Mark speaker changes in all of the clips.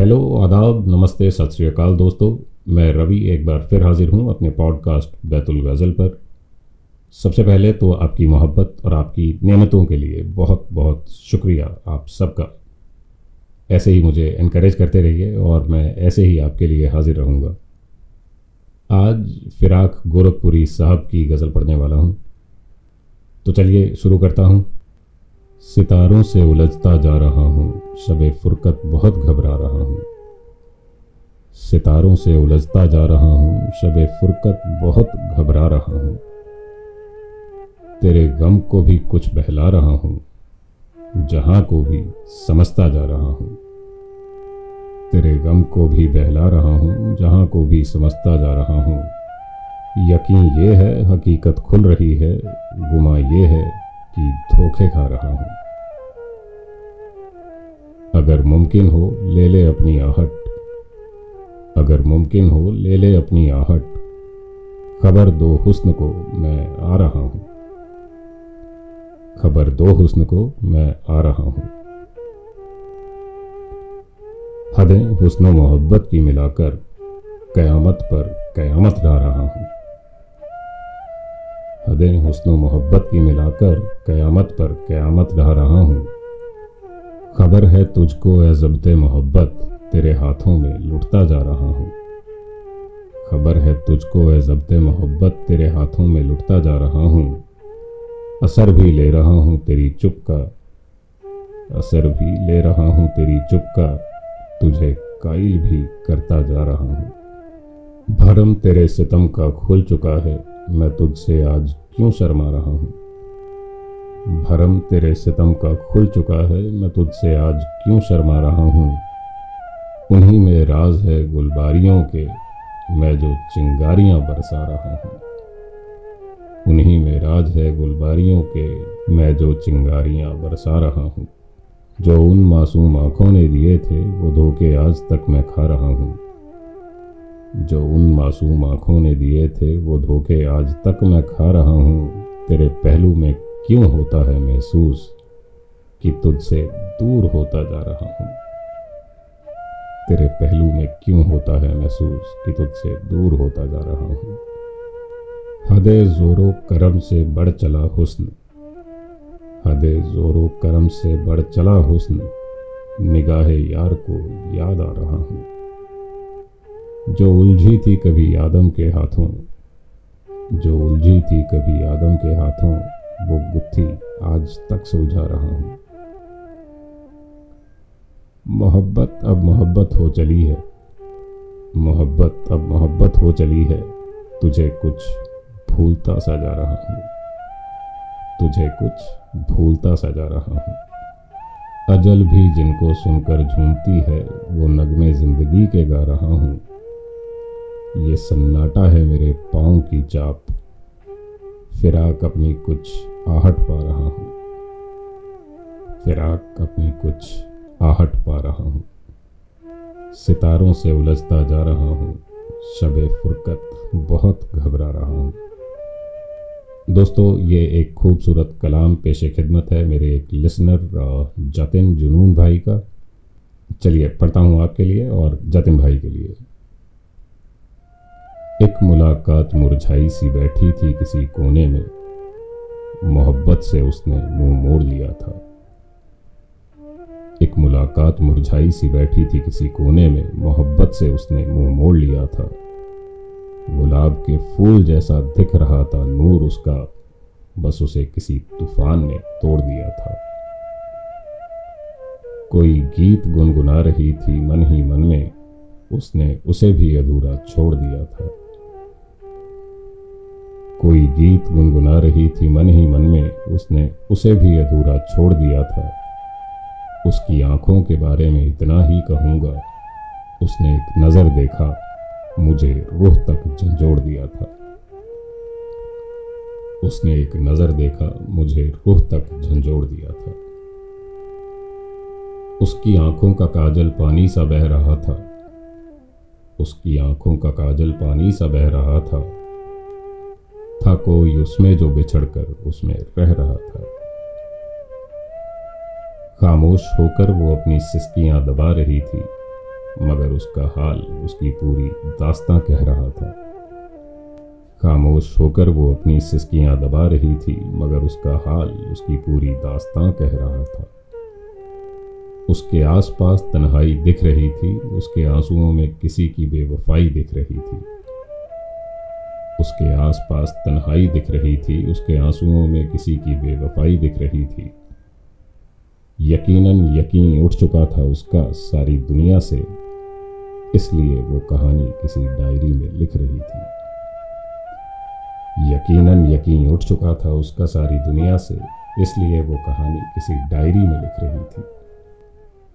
Speaker 1: Hello आदाब, नमस्ते, सत श्री अकाल दोस्तों। मैं रवि एक बार फिर हाजिर हूँ अपने पॉडकास्ट बैतुल गज़ल पर। सबसे पहले तो आपकी मोहब्बत और आपकी नियमतों के लिए बहुत बहुत शुक्रिया आप सबका। ऐसे ही मुझे इनक्रेज करते रहिए और मैं ऐसे ही आपके लिए हाजिर रहूँगा। आज फिराक गोरखपुरी साहब की गज़ल पढ़ने वाला हूँ। तो चलिए शुरू करता हूँ। सितारों से उलझता जा रहा हूँ। शब फुरकत बहुत घबरा रहा हूँ। सितारों से उलझता जा रहा हूँ शब फुरकत बहुत घबरा रहा हूँ। तेरे गम को भी कुछ बहला रहा हूँ, जहाँ को भी समझता जा रहा हूँ। तेरे गम को भी बहला रहा हूँ, जहाँ को भी समझता जा रहा हूँ। यकीन ये है, हकीकत खुल रही है, गुमा ये है कि धोखे खा रहा हूँ। अगर मुमकिन हो, ले ले अपनी आहट। अगर मुमकिन हो, ले ले अपनी आहट। खबर दो हुस्न को मैं आ रहा हूँ। खबर दो हुस्न को मैं आ रहा हूँ। हदें हुस्न मोहब्बत की मिलाकर कयामत पर कयामत ला रहा हूँ। हदें हुस्न मोहब्बत की मिलाकर कयामत पर कयामत रह रहा हूँ। खबर है तुझको, ए जब्त मोहब्बत, तेरे हाथों में लुटता जा रहा हूँ। खबर है तुझको, ए जब्त मोहब्बत, तेरे हाथों में लुटता जा रहा हूँ। असर भी ले रहा हूँ तेरी चुप का, असर भी ले रहा हूँ तेरी चुप का, तुझे काइल भी करता जा रहा हूँ। भरम तेरे सितम का खुल चुका है, मैं तुझसे आज क्यों शर्मा रहा हूँ? भरम तेरे सितम का खुल चुका है, मैं तुझसे आज क्यों शर्मा रहा हूँ? उन्हीं में राज है गुलबारियों के, मैं जो चिंगारियाँ बरसा रहा हूँ। उन्हीं में राज है गुलबारियों के, मैं जो चिंगारियाँ बरसा रहा हूँ। जो उन मासूम आँखों ने दिए थे, वो धोखे आज तक मैं खा रहा हूँ। जो उन मासूम आँखों ने दिए थे, वो धोखे आज तक मैं खा रहा हूँ। तेरे पहलू में क्यों होता है महसूस कि तुझसे दूर होता जा रहा हूँ? तेरे पहलू में क्यों होता है महसूस कि तुझसे दूर होता जा रहा हूँ? हदे जोरो करम से बढ़ चला हुस्न। हदे जोरो करम से बढ़ चला हुस्न। निगाह यार को याद आ रहा हूँ। जो उलझी थी कभी आदम के हाथों, जो उलझी थी कभी आदम के हाथों वो गुत्थी आज तक सुलझा रहा हूँ। मोहब्बत अब मोहब्बत हो चली है। मोहब्बत अब मोहब्बत हो चली है। तुझे कुछ भूलता सा जा रहा हूँ। तुझे कुछ भूलता सा जा रहा हूँ। अजल भी जिनको सुनकर झूमती है, वो नगमे ज़िंदगी के गा रहा हूँ। ये सन्नाटा है मेरे पाँव की चाप। फिराक अपनी कुछ आहट पा रहा हूँ। फिराक अपनी कुछ आहट पा रहा हूँ। सितारों से उलझता जा रहा हूँ। शब फुरकत बहुत घबरा रहा हूँ। दोस्तों, ये एक खूबसूरत कलाम पेश खिदमत है मेरे एक लिसनर जतिन जुनून भाई का। चलिए, पढ़ता हूँ आपके लिए और जतिन भाई के लिए। एक मुलाकात मुरझाई सी बैठी थी किसी कोने में। मोहब्बत से उसने मुँह मोड़ लिया था। एक मुलाकात मुरझाई सी बैठी थी किसी कोने में, मोहब्बत से उसने मुँह मोड़ लिया था। गुलाब के फूल जैसा दिख रहा था, नूर उसका बस उसे किसी तूफ़ान ने तोड़ दिया था। कोई गीत गुनगुना रही थी मन ही मन में, उसने उसे भी अधूरा छोड़ दिया था। कोई गीत गुनगुना रही थी मन ही मन में, उसने उसे भी अधूरा छोड़ दिया था। उसकी आँखों के बारे में इतना ही कहूँगा, उसने एक नज़र देखा, मुझे रूह तक झंझोड़ दिया था। उसने एक नज़र देखा, मुझे रूह तक झंझोड़ दिया था। उसकी आँखों का काजल पानी सा बह रहा था। उसकी आँखों का काजल पानी सा बह रहा था। था कोई उसमें जो बिछड़कर उसमें रह रहा था। खामोश होकर वो अपनी सिस्कियाँ दबा रही थी, मगर उसका हाल उसकी पूरी दास्तां कह रहा था। खामोश होकर वो अपनी सिस्कियाँ दबा रही थी, मगर उसका हाल उसकी पूरी दास्तां कह रहा था। उसके आसपास तन्हाई दिख रही थी, उसके आंसुओं में किसी की बेवफाई दिख रही थी। उसके आसपास तन्हाई दिख रही थी, उसके आंसुओं में किसी की बेवफाई दिख रही थी। यकीनन यकीन उठ चुका था उसका सारी दुनिया से, इसलिए वो कहानी किसी डायरी में लिख रही थी। यकीनन यकीन उठ चुका था उसका सारी दुनिया से, इसलिए वो कहानी किसी डायरी में लिख रही थी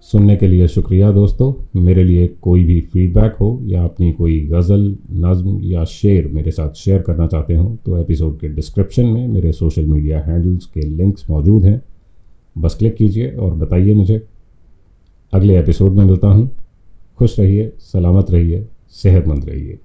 Speaker 1: सुनने के लिए शुक्रिया दोस्तों। मेरे लिए कोई भी फीडबैक हो या अपनी कोई गज़ल, नज़म या शेर मेरे साथ शेयर करना चाहते हो तो एपिसोड के डिस्क्रिप्शन में मेरे सोशल मीडिया हैंडल्स के लिंक्स मौजूद हैं। बस क्लिक कीजिए और बताइए मुझे। अगले एपिसोड में मिलता हूँ। खुश रहिए, सलामत रहिए, सेहतमंद रहिए।